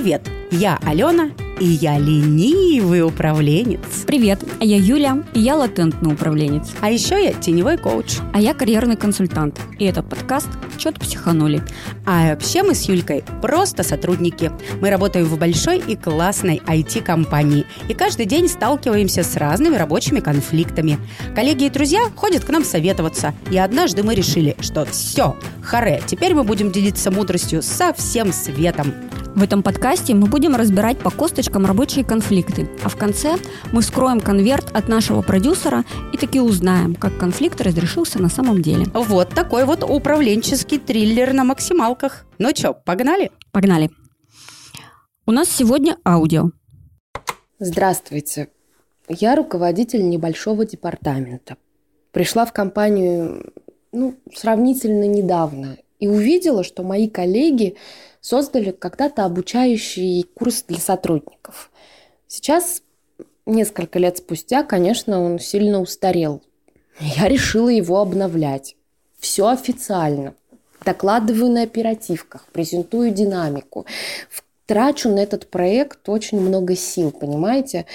Привет, я Алена, и я ленивый управленец. Привет, а я Юля, и я латентный управленец. А еще я теневой коуч. А я карьерный консультант. И это подкаст «Чё-то психанули». А вообще мы с Юлькой просто сотрудники. Мы работаем в большой и классной IT-компании. И каждый день сталкиваемся с разными рабочими конфликтами. Коллеги и друзья ходят к нам советоваться. И однажды мы решили, что все, харе, теперь мы будем делиться мудростью со всем светом. В этом подкасте мы будем разбирать по косточкам рабочие конфликты, а в конце мы вскроем конверт от нашего продюсера и таки узнаем, как конфликт разрешился на самом деле. Вот такой вот управленческий триллер на максималках. Ну чё, погнали? Погнали. У нас сегодня аудио. Здравствуйте. Я руководитель небольшого департамента. Пришла в компанию ну, сравнительно недавно и увидела, что мои коллеги создали когда-то обучающий курс для сотрудников. Сейчас, несколько лет спустя, конечно, он сильно устарел. Я решила его обновлять. Все официально. Докладываю на оперативках, презентую динамику. Трачу на этот проект очень много сил, понимаете?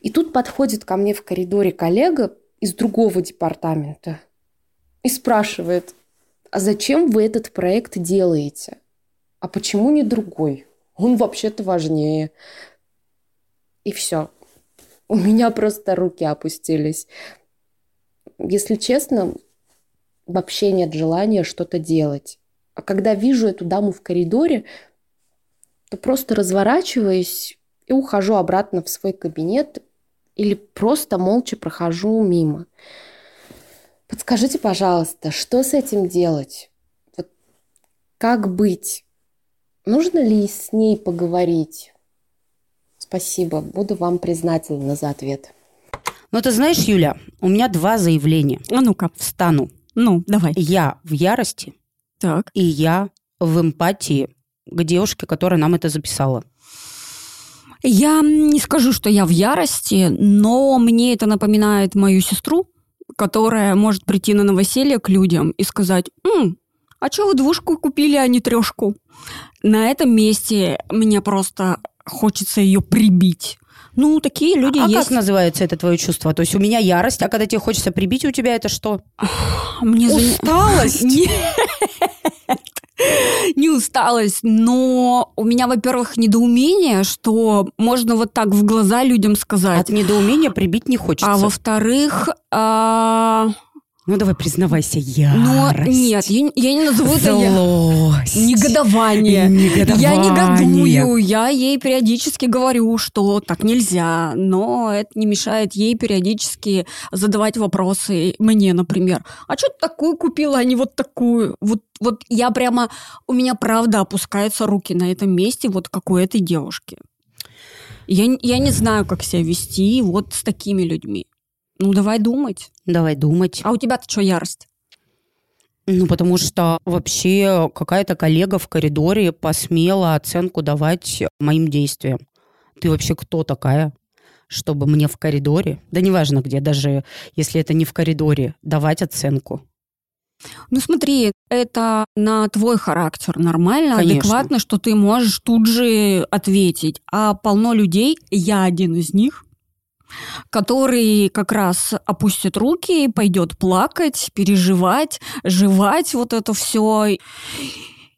И тут подходит ко мне в коридоре коллега из другого департамента и спрашивает, а зачем вы этот проект делаете? А почему не другой? Он вообще-то важнее. И все. У меня просто руки опустились. Если честно, вообще нет желания что-то делать. А когда вижу эту даму в коридоре, то просто разворачиваюсь и ухожу обратно в свой кабинет или просто молча прохожу мимо. Подскажите, пожалуйста, что с этим делать? Вот как быть? Нужно ли с ней поговорить? Спасибо, буду вам признательна за ответ. Ну, ты знаешь, Юля, у меня два заявления. А ну-ка. Встану. Ну, давай. Я в ярости. Так. И я в эмпатии к девушке, которая нам это записала. Я не скажу, что я в ярости, но мне это напоминает мою сестру, которая может прийти на новоселье к людям и сказать, М, а что вы двушку купили, а не трешку? На этом месте мне просто хочется ее прибить. Ну, такие люди а есть. как называется это твое чувство? То есть у меня ярость, а когда тебе хочется прибить, у тебя это что? Мне Усталость? Нет. Не усталость, но у меня, во-первых, недоумение, что можно вот так в глаза людям сказать. От недоумения прибить не хочется. А во-вторых, а... Ну давай признавайся, ярость. Но нет, я, я не назову это я... Злость. негодование. Негодование. Я негодую, я ей периодически говорю, что так нельзя, но это не мешает ей периодически задавать вопросы мне, например. А что ты такую купила, а не вот такую? Вот, вот я прямо, у меня правда опускаются руки на этом месте, вот как у этой девушки. Я, я не знаю, как себя вести вот с такими людьми. Ну, давай думать. Давай думать. А у тебя-то что, ярость? Ну, потому что вообще какая-то коллега в коридоре посмела оценку давать моим действиям. Ты вообще кто такая? чтобы мне в коридоре, да неважно где, даже если это не в коридоре, давать оценку. Ну смотри, это на твой характер нормально, Конечно. адекватно, что ты можешь тут же ответить. А полно людей, я один из них, который как раз опустит руки, пойдет плакать, переживать, жевать вот это все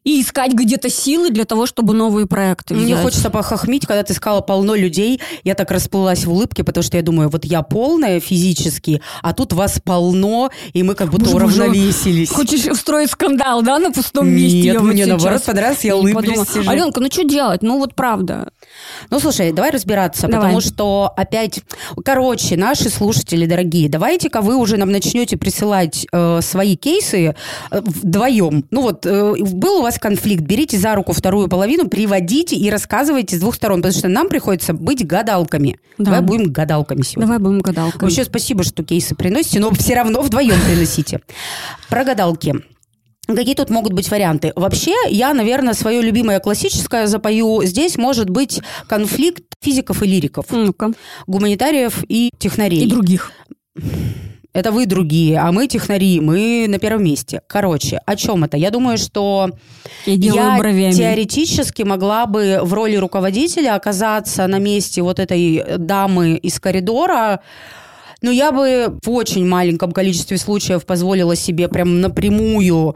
и искать где-то силы для того, чтобы новые проекты взять. Мне хочется похохмить, когда ты сказала полно людей, я так расплылась в улыбке, потому что я думаю, вот я полная физически, а тут вас полно, и мы как будто Боже, боже, уравновесились. Хочешь устроить скандал, да, на пустом месте? Нет, Я вот мне сейчас наоборот понравилось, я подумала, сижу. Аленка, ну что делать? Ну вот правда. Ну, слушай, давай разбираться, Давай. потому что опять... Короче, наши слушатели дорогие, давайте-ка вы уже нам начнете присылать э, свои кейсы э, вдвоем. Ну вот, э, был у вас конфликт, берите за руку вторую половину, приводите и рассказывайте с двух сторон, потому что нам приходится быть гадалками. Да. Давай будем гадалками сегодня. Давай будем гадалкой. Вообще спасибо, что кейсы приносите, но все равно вдвоем приносите. Про гадалки. Какие тут могут быть варианты? Вообще, я, наверное, свое любимое классическое запою. Здесь может быть конфликт физиков и лириков, Ну-ка. гуманитариев и технарей. И других. Это вы другие, а мы технари, мы на первом месте. Короче, о чем это? Я думаю, что Я я бровями. теоретически могла бы в роли руководителя оказаться на месте вот этой дамы из коридора, но я бы в очень маленьком количестве случаев позволила себе прям напрямую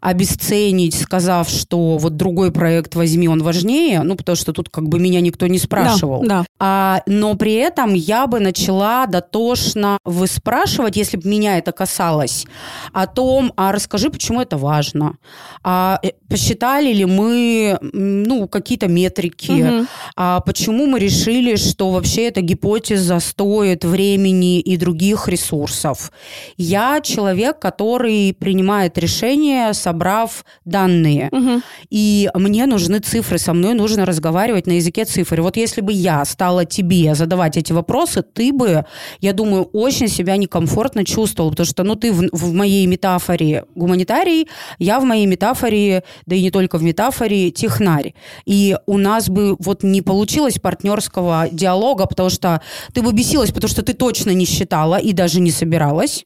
обесценить, сказав, что вот другой проект возьми, он важнее, ну, потому что тут как бы меня никто не спрашивал. Да, да. А, но при этом я бы начала дотошно выспрашивать, если бы меня это касалось, о том, а расскажи, почему это важно. А э, посчитали ли мы, ну, какие-то метрики, Мгм. а почему мы решили, что вообще эта гипотеза стоит времени и других ресурсов? Я человек, который принимает решения, собрав данные. Мгм. И мне нужны цифры, со мной нужно разговаривать на языке цифр. Вот если бы я стала тебе задавать эти вопросы, ты бы, я думаю, очень себя некомфортно чувствовал, потому что, ну, ты в, в моей метафоре гуманитарий, я в моей метафоре, да и не только в метафоре, технарь. И у нас бы вот не получилось партнерского диалога, потому что ты бы бесилась, потому что ты точно не считала и даже не собиралась.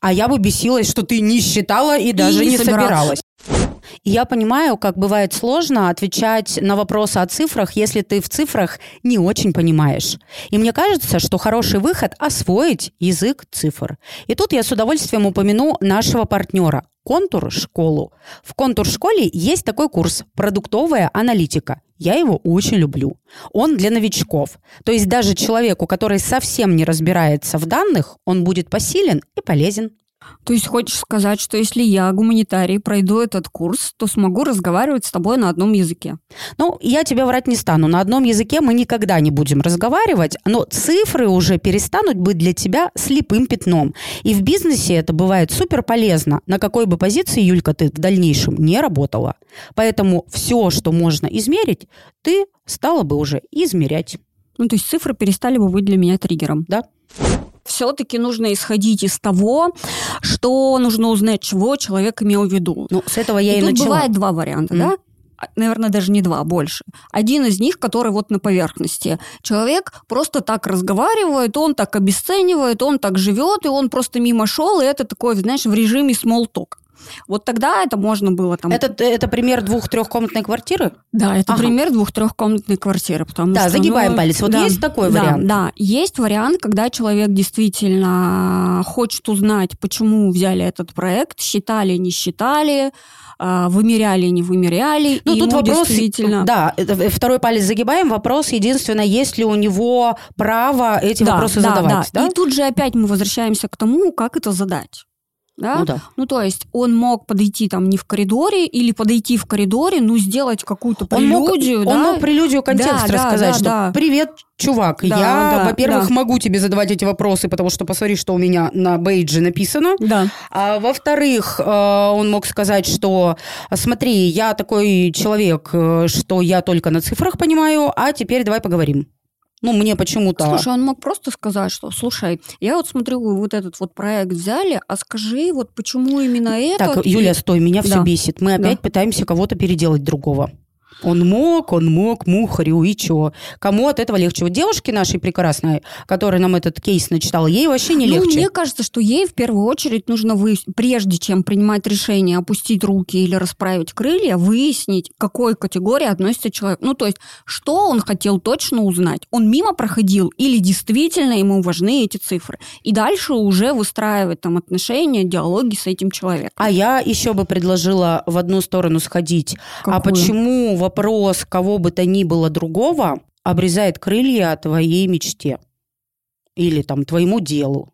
А я бы бесилась, что ты не считала и даже не не собиралась. собиралась. И я понимаю, как бывает сложно отвечать на вопросы о цифрах, если ты в цифрах не очень понимаешь. И мне кажется, что хороший выход – освоить язык цифр. И тут я с удовольствием упомяну нашего партнера – Контур-школу. В Контур-школе есть такой курс «Продуктовая аналитика». Я его очень люблю. Он для новичков. То есть даже человеку, который совсем не разбирается в данных, он будет посилен и полезен. То есть хочешь сказать, что если я, гуманитарий, пройду этот курс, то смогу разговаривать с тобой на одном языке? Ну, я тебе врать не стану. На одном языке мы никогда не будем разговаривать, но цифры уже перестанут быть для тебя слепым пятном. И в бизнесе это бывает супер полезно, на какой бы позиции, Юлька, ты в дальнейшем не работала. Поэтому все, что можно измерить, ты стала бы уже измерять. Ну, то есть цифры перестали бы быть для меня триггером. Да. Все-таки нужно исходить из того, что нужно узнать, чего человек имел в виду. Ну, с этого я и, и тут начала. бывает два варианта, Мгм. да? А, Наверное, даже не два, а больше. Один из них, который вот на поверхности. Человек просто так разговаривает, он так обесценивает, он так живет, и он просто мимо шел, и это такое, знаешь, в режиме small talk. Вот тогда это можно было там... Это, это пример двух-трехкомнатной квартиры? Да, это Ага. пример двух-трехкомнатной квартиры. Потому Да, что, загибаем ну, палец. Вот да, есть такой да, вариант? Да, есть вариант, когда человек действительно хочет узнать, почему взяли этот проект, считали, не считали, а, вымеряли, не вымеряли. Ну, тут вопрос, действительно... да, это второй палец загибаем. Вопрос, единственное, есть ли у него право эти Да, вопросы да, задавать, да? И тут же опять мы возвращаемся к тому, как это задать. Да? Ну да. Ну, то есть он мог подойти там не в коридоре или подойти в коридоре, ну, сделать какую-то Он мог, прелюдию, он да? мог прелюдию контекст Да, да, рассказать, да, что да. «Привет, чувак, Да, я, да, во-первых, да. могу тебе задавать эти вопросы, потому что посмотри, что у меня на бейдже написано». Да. А во-вторых, э, он мог сказать, что смотри, я такой человек, э, что я только на цифрах понимаю, а теперь давай поговорим. Ну, мне почему-то... Слушай, он мог просто сказать, что, слушай, я вот смотрю, вы вот этот вот проект взяли, а скажи, вот почему именно этот? Так, Юля, стой, меня все Да. бесит. Мы опять Да. пытаемся кого-то переделать другого. Он мог, он мог, мухарю, и чё? Кому от этого легче? Вот девушке нашей прекрасной, которая нам этот кейс начитала, ей вообще не ну, легче. мне кажется, что ей в первую очередь нужно выяснить, прежде чем принимать решение опустить руки или расправить крылья, выяснить, к какой категории относится человек. Ну, то есть, что он хотел точно узнать? Он мимо проходил или действительно ему важны эти цифры? И дальше уже выстраивать там отношения, диалоги с этим человеком. А я еще бы предложила в одну сторону сходить. А Какую? почему вопрос кого бы то ни было другого обрезает крылья твоей мечте? Или там твоему делу?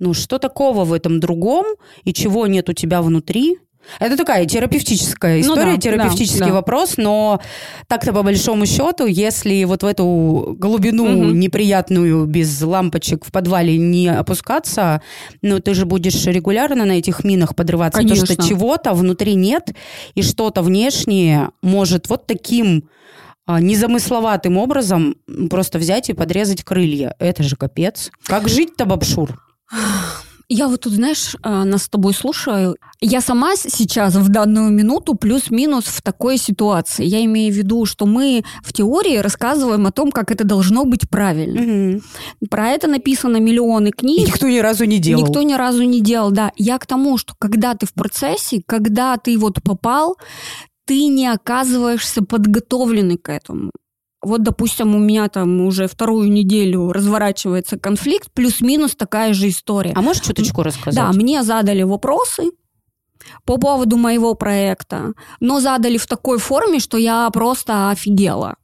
Ну, что такого в этом другом и чего нет у тебя внутри? Это такая терапевтическая Ну история, да, терапевтический да, вопрос, но так-то по большому счету, если вот в эту глубину Мгм. неприятную без лампочек в подвале не опускаться, ну ты же будешь регулярно на этих минах подрываться, потому что чего-то внутри нет, и что-то внешнее может вот таким а, незамысловатым образом просто взять и подрезать крылья. Это же капец. Как жить-то, Бабшур? Я вот тут, знаешь, а, нас с тобой слушаю. Я сама сейчас в данную минуту плюс-минус в такой ситуации. Я имею в виду, что мы в теории рассказываем о том, как это должно быть правильно. Угу. Про это написано миллионы И книг. никто ни разу не делал. Никто ни разу не делал, да. Я к тому, что когда ты в процессе, когда ты вот попал, ты не оказываешься подготовленный к этому. Вот, допустим, у меня там уже вторую неделю разворачивается конфликт, плюс-минус такая же история. А можешь чуточку рассказать? Да, мне задали вопросы по поводу моего проекта, но задали в такой форме, что я просто офигела.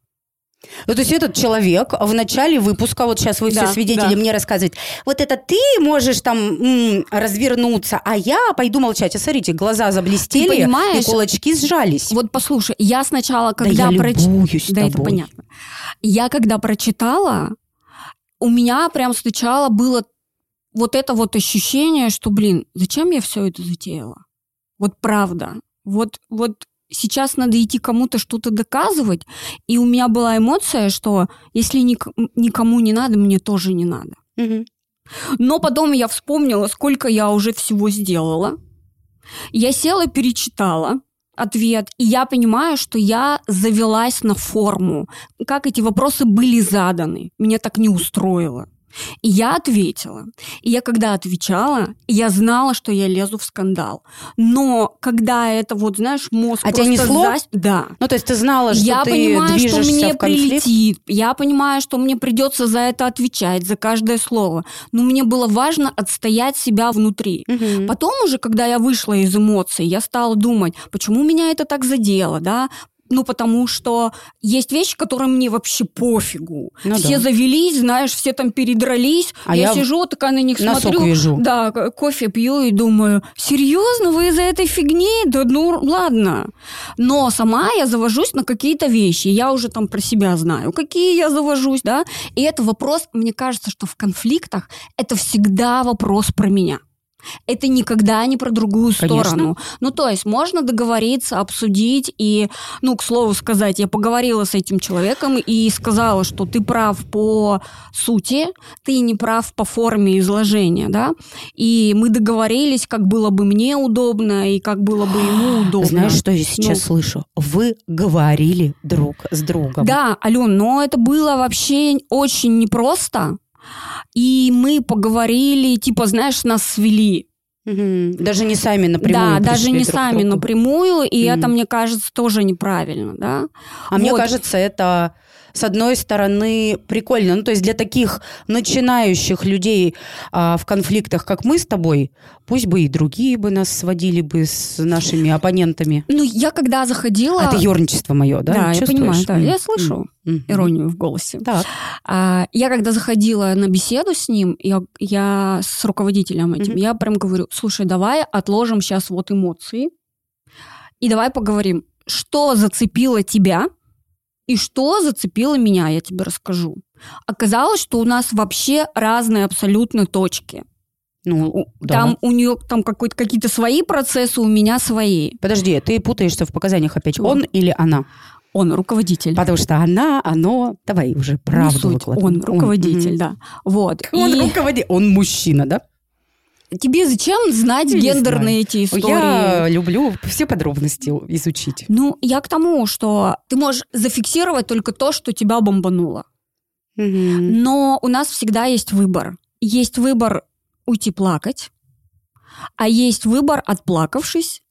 Ну, то есть этот человек в начале выпуска, вот сейчас вы Да, все свидетели, да. мне рассказывать, вот это ты можешь там м, развернуться, а я пойду молчать. А смотрите, глаза заблестели, Ты понимаешь? и кулачки сжались. Вот послушай, я сначала, Да когда я проч- любуюсь Да, это понятно. Я когда прочитала, у меня прям сначала было вот это вот ощущение, что, блин, зачем я все это затеяла? Вот правда. Вот, вот сейчас надо идти кому-то что-то доказывать, и у меня была эмоция, что если ник- никому не надо, мне тоже не надо. Но потом я вспомнила, сколько я уже всего сделала. Я села, перечитала ответ, и я понимаю, что я завелась на форму, как эти вопросы были заданы. Меня так не устроило. И я ответила. И я когда отвечала, я знала, что я лезу в скандал. Но когда это вот, знаешь, мозг А тебя несло? зас- Да. Ну, то есть ты знала, что я ты понимаю, что движешься мне в конфликт? прилетит. Я понимаю, что мне придется за это отвечать, за каждое слово. Но мне было важно отстоять себя внутри. Мгм. Потом уже, когда я вышла из эмоций, я стала думать, почему меня это так задело, да? Ну, потому что есть вещи, которые мне вообще пофигу. Ну все да. завелись, знаешь, все там передрались. А я, я сижу, такая на них носок смотрю. вижу. Да, кофе пью и думаю, серьезно, вы из-за этой фигни? Да ну ладно. Но сама я завожусь на какие-то вещи. Я уже там про себя знаю, какие я завожусь, да. И это вопрос, мне кажется, что в конфликтах это всегда вопрос про меня. Это никогда не про другую Конечно. сторону. Ну, то есть можно договориться, обсудить и, ну, к слову сказать, я поговорила с этим человеком и сказала, что ты прав по сути, ты не прав по форме изложения, да, и мы договорились, как было бы мне удобно и как было бы ему удобно. Знаешь, что я сейчас Ну. слышу? Вы говорили друг с другом. Да, Ален, но это было вообще очень непросто. И мы поговорили, типа, знаешь, нас свели. Мгм. Даже не сами напрямую да, даже не друг сами другу. напрямую, и Мгм. это, мне кажется, тоже неправильно, да. А мне Вот. кажется, это с одной стороны прикольно. Ну, то есть для таких начинающих людей а, в конфликтах, как мы с тобой, пусть бы и другие бы нас сводили бы с нашими оппонентами. Ну, я когда заходила... А это ерничество мое, да? Да, я Чувствуешь? понимаю, да, я слышу м. иронию в голосе. Так. А, я когда заходила на беседу с ним, я, я с руководителем этим, Мгм. я прям говорю, слушай, давай отложим сейчас вот эмоции, и давай поговорим, что зацепило тебя и что зацепило меня, я тебе расскажу. Оказалось, что у нас вообще разные абсолютно точки. Ну, да. Там у нее там какие-то свои процессы, у меня свои. Подожди, ты путаешься в показаниях опять. Чего? Он или она? Он руководитель. Потому что она, оно... Давай уже Не правду суть, выкладывай. он руководитель, мгм. да. Вот. Он И руководитель. Он мужчина, да? Тебе зачем знать Я гендерные эти истории? Я люблю все подробности изучить. Ну, я к тому, что ты можешь зафиксировать только то, что тебя бомбануло. Мгм. Но у нас всегда есть выбор. Есть выбор уйти плакать, а есть выбор, отплакавшись,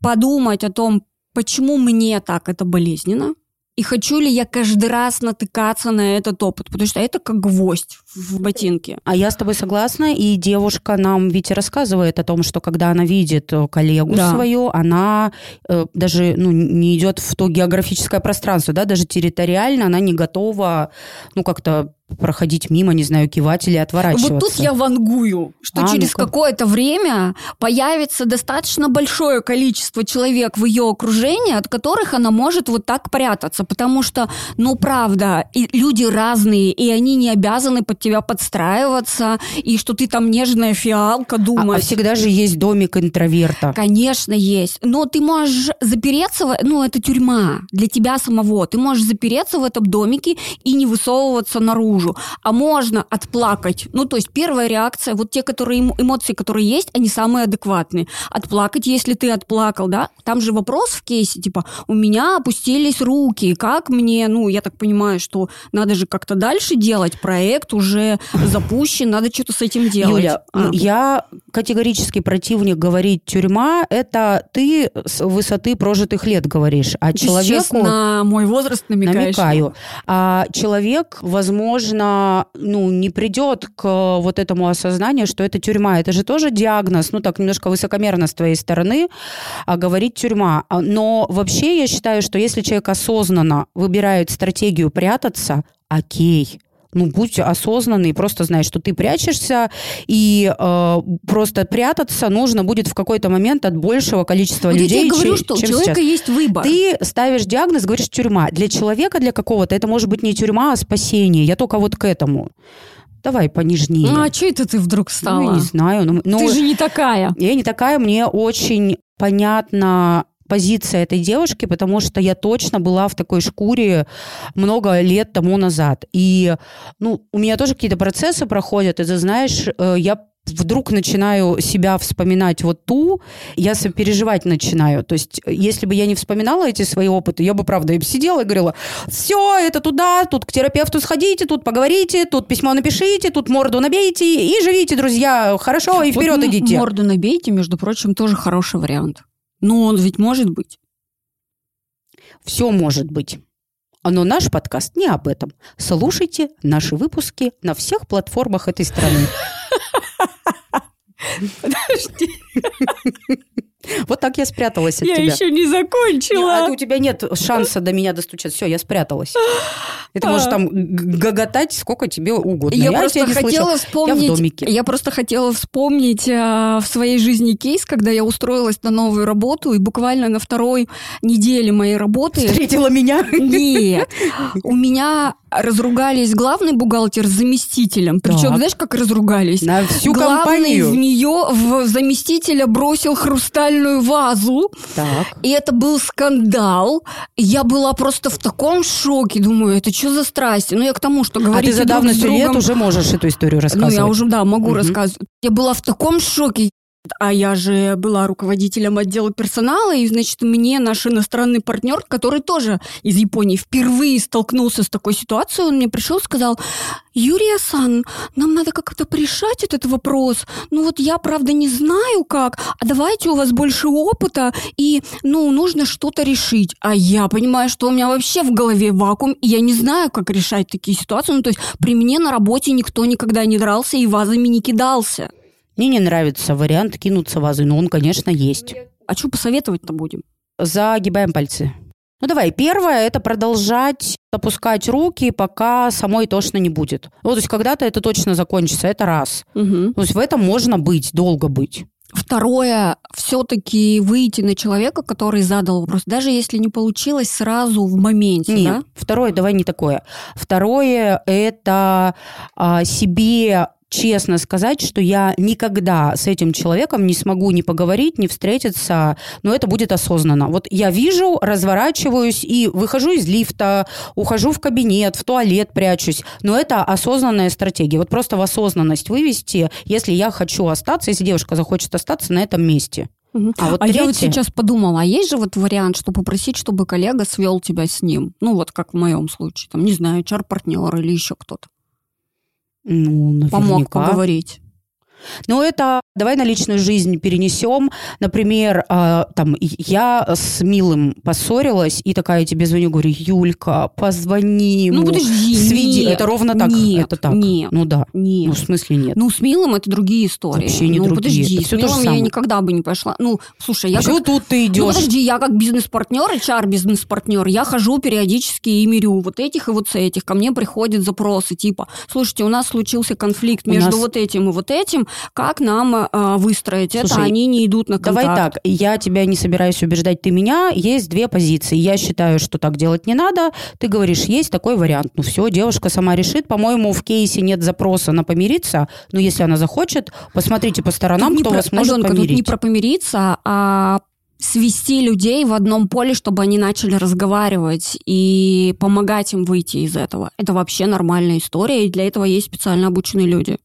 подумать о том, почему мне так это болезненно, и хочу ли я каждый раз натыкаться на этот опыт, потому что это как гвоздь в ботинке. А я с тобой согласна, и девушка нам ведь рассказывает о том, что когда она видит э, коллегу Да. свою, она э, даже ну, не идет в то географическое пространство, да, даже территориально она не готова, ну, как-то проходить мимо, не знаю, кивать или отворачиваться. Вот тут я вангую, что А, через ну-ка. какое-то время появится достаточно большое количество человек в ее окружении, от которых она может вот так прятаться, потому что, ну, правда, и люди разные, и они не обязаны под тебя подстраиваться, и что ты там нежная фиалка А- а, думать. всегда же есть домик интроверта. Конечно, есть. Но ты можешь запереться, в... ну, это тюрьма для тебя самого. Ты можешь запереться в этом домике и не высовываться наружу. Наружу, а можно отплакать. Ну, то есть первая реакция, вот те, которые эмоции, которые есть, они самые адекватные. Отплакать, если ты отплакал, да, там же вопрос в кейсе, типа, у меня опустились руки, как мне, ну, я так понимаю, что надо же как-то дальше делать, проект уже запущен, надо что-то с этим делать. Юля, а. я категорически противник говорить тюрьма, это ты с высоты прожитых лет говоришь, а Ты человеку... на мой возраст намекаешь. Намекаю. А человек, возможно, ну, не придет к вот этому осознанию, что это тюрьма. Это же тоже диагноз, ну, так немножко высокомерно с твоей стороны, а говорить тюрьма. А, Но вообще я считаю, что если человек осознанно выбирает стратегию прятаться, окей, ну, будь осознанный, просто знай, что ты прячешься, и э, просто прятаться нужно будет в какой-то момент от большего количества Вот людей, я тебе говорю, че- что у чем человека сейчас. есть выбор. Ты ставишь диагноз, говоришь тюрьма. Для человека, для какого-то, это может быть не тюрьма, а спасение. Я только вот к этому. Давай понежнее. Ну, а что это ты вдруг Ну, стала? я не знаю. Ну, ну, Ты же не такая. я не такая, мне очень понятна позиция этой девушки, потому что я точно была в такой шкуре много лет тому назад. И, ну, у меня тоже какие-то процессы проходят, и ты знаешь, э, я вдруг начинаю себя вспоминать вот ту, я сопереживать начинаю. То есть, если бы я не вспоминала эти свои опыты, я бы, правда, и сидела и говорила, все, это туда, тут к терапевту сходите, тут поговорите, тут письмо напишите, тут морду набейте и живите, друзья, хорошо, и вперед Вот идите. Морду набейте, между прочим, тоже хороший вариант. Ну, он ведь может быть. Все может быть. Но наш подкаст не об этом. Слушайте наши выпуски на всех платформах этой страны. Подожди, Вот так я спряталась от я тебя. еще не Не, закончила. а у тебя нет шанса до меня достучаться. Все, я спряталась. И ты можешь А. там г- гоготать сколько тебе угодно. Я, тебя просто не слышала. хотела вспомнить. Я в домике. я просто хотела вспомнить а, в своей жизни кейс, когда я устроилась на новую работу, и буквально на второй неделе моей работы Встретила меня. Нет. У меня разругались главный бухгалтер с заместителем. Причем, Так. знаешь, как разругались? На всю Главный в компанию. нее, в заместителя бросил хрустальную вазу. Так. И это был скандал. Я была просто в таком шоке. Думаю, это что за страсти? Ну, я к тому, что А говорите ты за давностью лет уже можешь эту историю ну, рассказывать. я уже, да, могу Мгм. рассказывать. Я была в таком шоке. А я же была руководителем отдела персонала, и, значит, мне наш иностранный партнер, который тоже из Японии впервые столкнулся с такой ситуацией, он мне пришел и сказал, Юрия Сан, нам надо как-то порешать этот вопрос. Ну вот я, правда, не знаю как, а давайте у вас больше опыта, и, ну, нужно что-то решить. А я понимаю, что у меня вообще в голове вакуум, и я не знаю, как решать такие ситуации. Ну, то есть при мне на работе никто никогда не дрался и вазами не кидался. Мне не нравится вариант кинуться вазой, но он, конечно, есть. А что посоветовать-то будем? Загибаем пальцы. Ну давай, первое это продолжать опускать руки, пока самой тошно не будет. Ну, то есть когда-то это точно закончится, это раз. Мгм. То есть в этом можно быть, долго быть. Второе, все-таки выйти на человека, который задал вопрос, даже если не получилось сразу в моменте, Нет. да? Второе, давай не такое. Второе это а, себе честно сказать, что я никогда с этим человеком не смогу ни поговорить, ни встретиться, но это будет осознанно. Вот я вижу, разворачиваюсь и выхожу из лифта, ухожу в кабинет, в туалет прячусь, но это осознанная стратегия. Вот просто в осознанность вывести, если я хочу остаться, если девушка захочет остаться на этом месте. Мгм. А вот А я вот сейчас подумала, а есть же вот вариант, что попросить, чтобы коллега свел тебя с ним? Ну, вот как в моем случае, там, не знаю, чар-партнер или еще кто-то. Ну, наверняка. Помог поговорить. Ну, это давай на личную жизнь перенесем. Например, а, там я с Милым поссорилась, и такая тебе звоню, говорю, Юлька, позвони ему. Ну, подожди, сведи». нет, Это ровно так. Нет, это так. нет, Ну да. нет. Ну, в смысле нет. Ну, с Милым это другие истории. Вообще не ну, другие. подожди, Это с Милым я самое. никогда бы не пошла. Ну, слушай, я Чего как... тут ты Ну, идешь? подожди, я как бизнес-партнер, HR-бизнес-партнер, я хожу периодически и мирю вот этих и вот с этих. Ко мне приходят запросы типа, слушайте, у нас случился конфликт У между нас- вот этим и вот этим, как нам а, выстроить это? Слушай, Они не идут на контакт. Давай так, я тебя не собираюсь убеждать, ты меня. Есть две позиции. Я считаю, что так делать не надо. Ты говоришь, есть такой вариант. Ну все, девушка сама решит. По-моему, в кейсе нет запроса на помириться. Но если она захочет, посмотрите по сторонам, Тут кто про- вас может Аленка, тут помирить. не про помириться, а свести людей в одном поле, чтобы они начали разговаривать и помогать им выйти из этого. Это вообще нормальная история, и для этого есть специально обученные люди.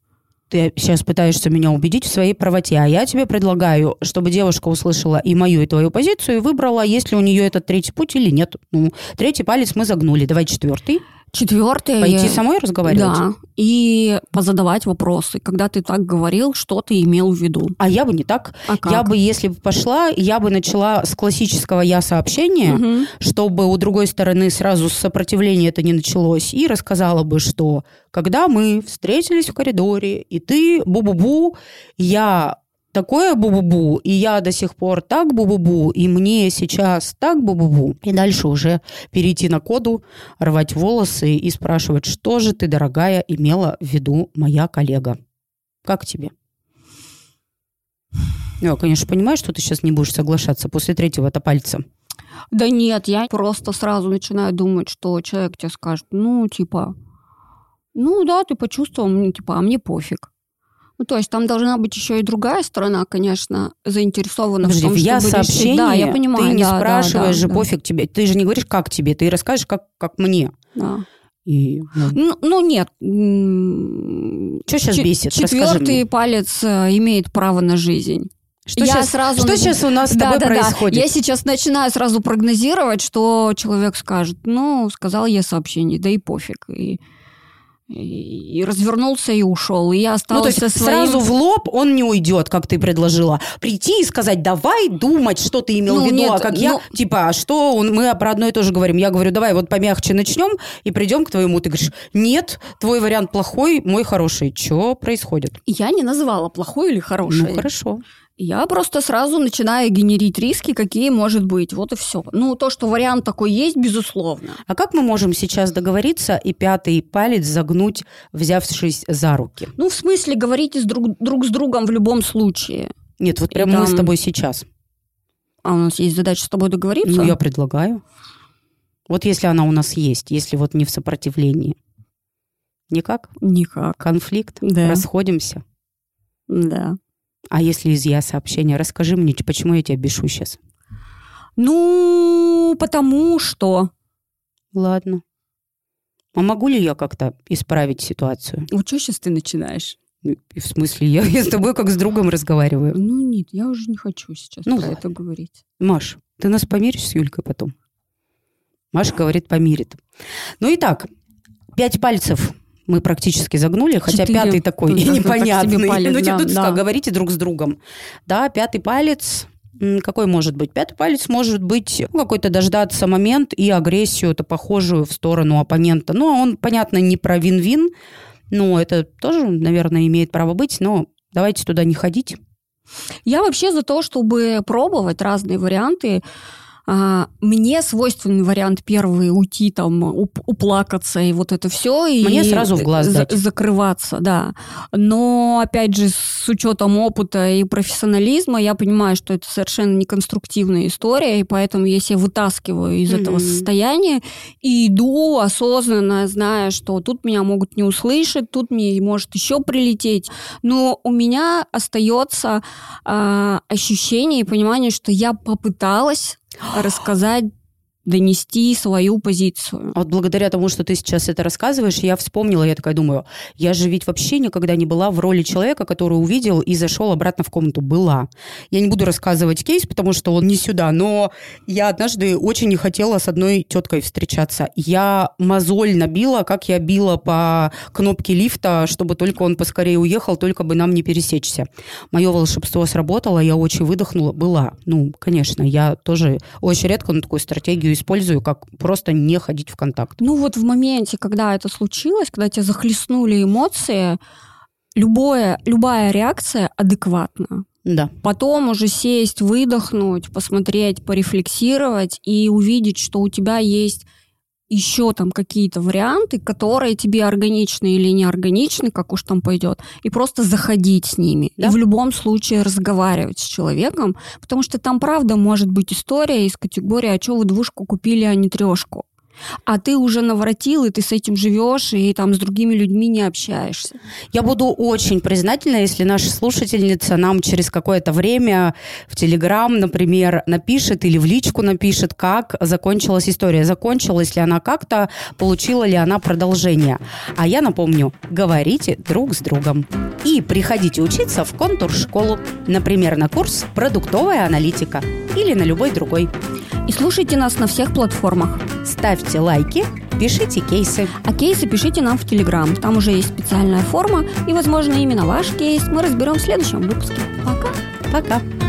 Ты сейчас пытаешься меня убедить в своей правоте, а я тебе предлагаю, чтобы девушка услышала и мою, и твою позицию, и выбрала, есть ли у нее этот третий путь или нет. Ну, третий палец мы загнули, давай четвертый. Четвертое. Пойти самой разговаривать? Да, и позадавать вопросы. Когда ты так говорил, что ты имел в виду? А я бы не так. А как? Я бы, если бы пошла, я бы начала с классического я-сообщения, Мгм. чтобы у другой стороны сразу сопротивление это не началось, и рассказала бы, что когда мы встретились в коридоре, и ты бу-бу-бу, я такое бу-бу-бу, и я до сих пор так бу-бу-бу, и мне сейчас так бу-бу-бу. И дальше уже перейти на коду, рвать волосы и спрашивать, что же ты, дорогая, имела в виду моя коллега. Как тебе? Я, конечно, понимаю, что ты сейчас не будешь соглашаться после третьего-то пальца. Да нет, я просто сразу начинаю думать, что человек тебе скажет, ну, типа, ну да, ты почувствовал, типа, а мне пофиг. Ну, то есть там должна быть еще и другая сторона, конечно, заинтересована Подожди, в том, я чтобы сообщение решить. Да, я понимаю. ты не да, да, спрашиваешь да, же, да, пофиг тебе. Ты же не говоришь, как тебе, ты расскажешь, как, как мне. да. И, ну, Ну, ну, нет. Что сейчас бесит? Четвертый палец э, имеет право на жизнь. Что, я сейчас, сразу что сейчас у нас с Да, тобой да, да. происходит? Я сейчас начинаю сразу прогнозировать, что человек скажет, ну, сказал я сообщение, да и пофиг. И, и, развернулся и ушел. И я Ну, осталась то есть со своим... сразу в лоб он не уйдет, как ты предложила. Прийти и сказать, давай думать, что ты имел Ну, в виду, нет, а как я, ну- типа, а что, он- мы про одно и то же говорим. Я говорю, давай вот помягче начнем и придем к твоему. Ты говоришь, нет, твой вариант плохой, мой хороший. Что происходит? Я не называла плохой или хороший. Ну, хорошо. Я просто сразу начинаю генерить риски, какие может быть. Вот и все. Ну, то, что вариант такой есть, безусловно. А как мы можем сейчас договориться и пятый палец загнуть, взявшись за руки? Ну, в смысле, говорите с друг, друг с другом в любом случае. Нет, вот И прям мы с тобой сейчас. А у нас есть задача с тобой договориться? Ну, я предлагаю. Вот если она у нас есть, если вот не в сопротивлении. Никак? Никак. Конфликт? Да. Расходимся? Да. А если из я сообщения? Расскажи мне, почему я тебя бешу сейчас. Ну, потому что... Ладно. А могу ли я как-то исправить ситуацию? Вот что сейчас ты начинаешь? Ну, В смысле, я, я с тобой как с другом разговариваю. Ну, нет, я уже не хочу сейчас Ну, про ладно. это говорить. Маш, ты нас помиришь с Юлькой потом? Маша говорит, помирит. Ну и так, пять пальцев мы практически загнули, хотя Четыре. пятый такой Ну, да, так непонятный. себе палец, ну, да, тут да. говорите друг с другом. Да, пятый палец, какой может быть? Пятый палец может быть ну, какой-то дождаться момент и агрессию, это похожую в сторону оппонента. Ну, он, понятно, не про вин-вин, но это тоже, наверное, имеет право быть, но давайте туда не ходить. Я вообще за то, чтобы пробовать разные варианты. А, Мне свойственный вариант первый уйти там, уп- уплакаться и вот это все. И Мне сразу в глаз дать. закрываться, да. Но опять же с учетом опыта и профессионализма я понимаю, что это совершенно неконструктивная история, и поэтому я себя вытаскиваю из этого Мгм. состояния и иду осознанно, зная, что тут меня могут не услышать, тут мне может еще прилететь. Но у меня остается а, ощущение и понимание, что я попыталась рассказать, донести свою позицию. А Вот благодаря тому, что ты сейчас это рассказываешь, я вспомнила, я такая думаю, я же ведь вообще никогда не была в роли человека, который увидел и зашел обратно в комнату. Была. Я не буду рассказывать кейс, потому что он не сюда, но я однажды очень не хотела с одной теткой встречаться. Я мозоль набила, как я била по кнопке лифта, чтобы только он поскорее уехал, только бы нам не пересечься. Мое волшебство сработало, я очень выдохнула. Была. Ну, конечно, я тоже очень редко на такую стратегию использую, как просто не ходить в контакт. Ну вот в моменте, когда это случилось, когда тебя захлестнули эмоции, любое, любая реакция адекватна. Да. Потом уже сесть, выдохнуть, посмотреть, порефлексировать и увидеть, что у тебя есть еще там какие-то варианты, которые тебе органичны или не органичны, как уж там пойдет, и просто заходить с ними. Да. И в любом случае разговаривать с человеком, потому что там правда может быть история из категории «А что вы двушку купили, а не трешку?» А ты уже наворотил, и ты с этим живешь, и там с другими людьми не общаешься. Я буду очень признательна, если наша слушательница нам через какое-то время в Телеграм, например, напишет или в личку напишет, как закончилась история. Закончилась ли она как-то, получила ли она продолжение. А я напомню, говорите друг с другом. И приходите учиться в контур-школу, например, на курс «Продуктовая аналитика» или на любой другой. И слушайте нас на всех платформах. Ставьте лайки, пишите кейсы. А кейсы пишите нам в Телеграм. Там уже есть специальная форма, и, возможно, именно ваш кейс мы разберем в следующем выпуске. Пока! Пока!